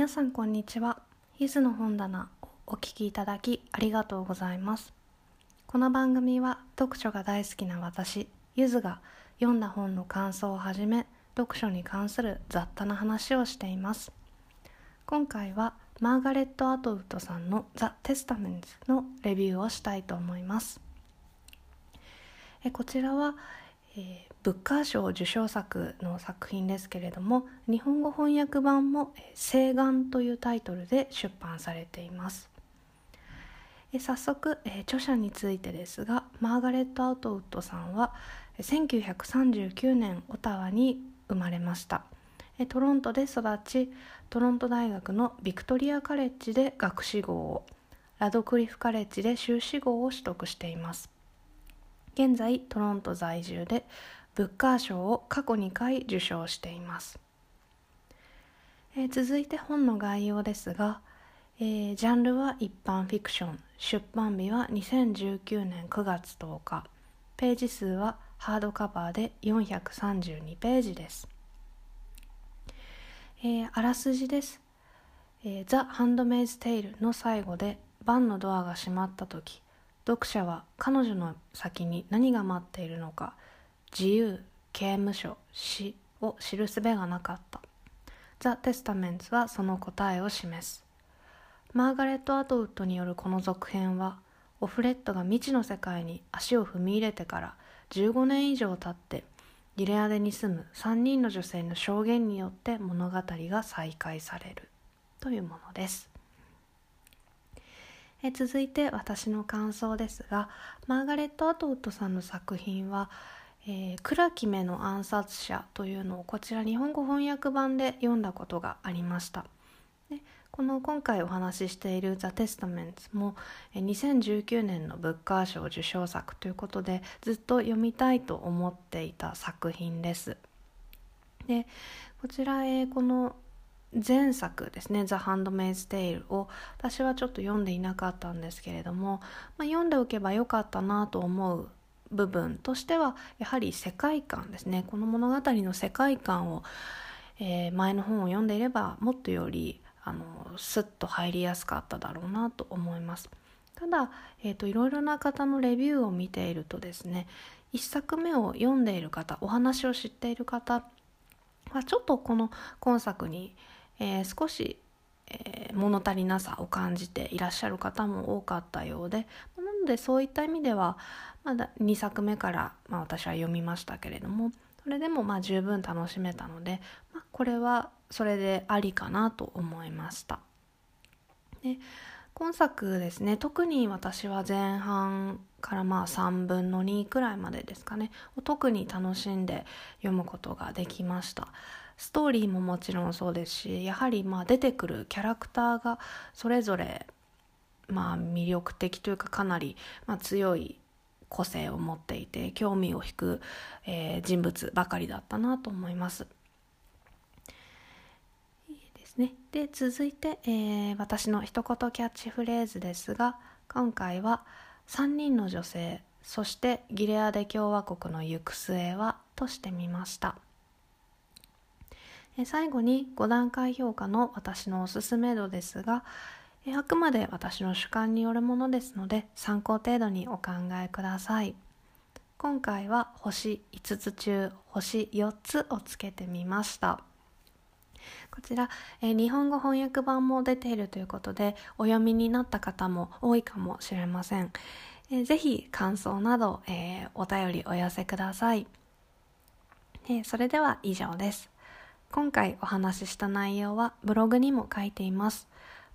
皆さんこんにちは。ゆずの本棚をお聞きいただきありがとうございます。この番組は読書が大好きな私ゆずが読んだ本の感想をはじめ読書に関する雑多な話をしています。今回はマーガレット・アトウッドさんの「ザ・テスタメンツ」のレビューをしたいと思います。えこちらは、えー、ブッカー賞受賞作の作品ですけれども日本語翻訳版も「誓願」というタイトルで出版されています。早速、著者についてですがマーガレット・アウトウッドさんは1939年オタワに生まれました。トロントで育ちトロント大学のビクトリアカレッジで学士号をラドクリフカレッジで修士号を取得しています。現在トロント在住でブッカー賞を過去2回受賞しています、えー、続いて本の概要ですが、えー、ジャンルは一般フィクション。出版日は2019年9月10日。ページ数はハードカバーで432ページです、えー、あらすじです、え、ザ・ハンドメイズ・テイルの最後でバンのドアが閉まった時読者は彼女の先に何が待っているのか自由刑務所死を知るすべがなかった。ザ・テスタメンツはその答えを示す。マーガレット・アトウッドによるこの続編はオフレットが未知の世界に足を踏み入れてから15年以上経ってギレアデに住む3人の女性の証言によって物語が再開される。というものです。え続いて私の感想ですがマーガレット・アトウッドさんの作品はえー、倉木目の暗殺者というのをこちら日本語翻訳版で読んだことがありました。でこの今回お話ししている「ザ・テスタメンツも2019年のブッカー賞受賞作ということでずっと読みたいと思っていた作品です。でこちら、えー、この前作ですね「ザ・ハンドメイズ・テイル」を私はちょっと読んでいなかったんですけれども、まあ、読んでおけばよかったなと思う部分としてはやはり世界観ですね。この物語の世界観を、えー、前の本を読んでいればもっとよりあのスッと入りやすかっただろうなと思います。ただ、えーと、いろいろな方のレビューを見ているとですね一作目を読んでいる方お話を知っている方はちょっとこの今作に、えー、少しえー、物足りなさを感じていらっしゃる方も多かったようでなのでそういった意味ではまだ2作目から、まあ、私は読みましたけれどもそれでもまあ十分楽しめたので、まあ、これはそれでありかなと思いました。で今作ですね特に私は前半からまあ3分の2くらいまでですかね特に楽しんで読むことができましたストーリーももちろんそうですしやはりまあ出てくるキャラクターがそれぞれまあ魅力的というかかなりまあ強い個性を持っていて興味を引く、えー、人物ばかりだったなと思います。いいですね、で続いて、えー、私の一言キャッチフレーズですが今回は「3人の女性そしてギレアデ共和国の行く末は」としてみました。最後に5段階評価の私のおすすめ度ですが、あくまで私の主観によるものですので参考程度にお考えください。今回は星5つ中星4つをつけてみました。こちら、え日本語翻訳版も出ているということでお読みになった方も多いかもしれません、えー、ぜひ感想など、えー、お便りお寄せください、え、それでは以上です。今回お話しした内容はブログにも書いています。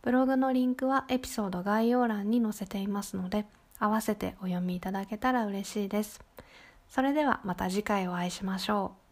ブログのリンクはエピソード概要欄に載せていますので、合わせてお読みいただけたら嬉しいです。それではまた次回お会いしましょう。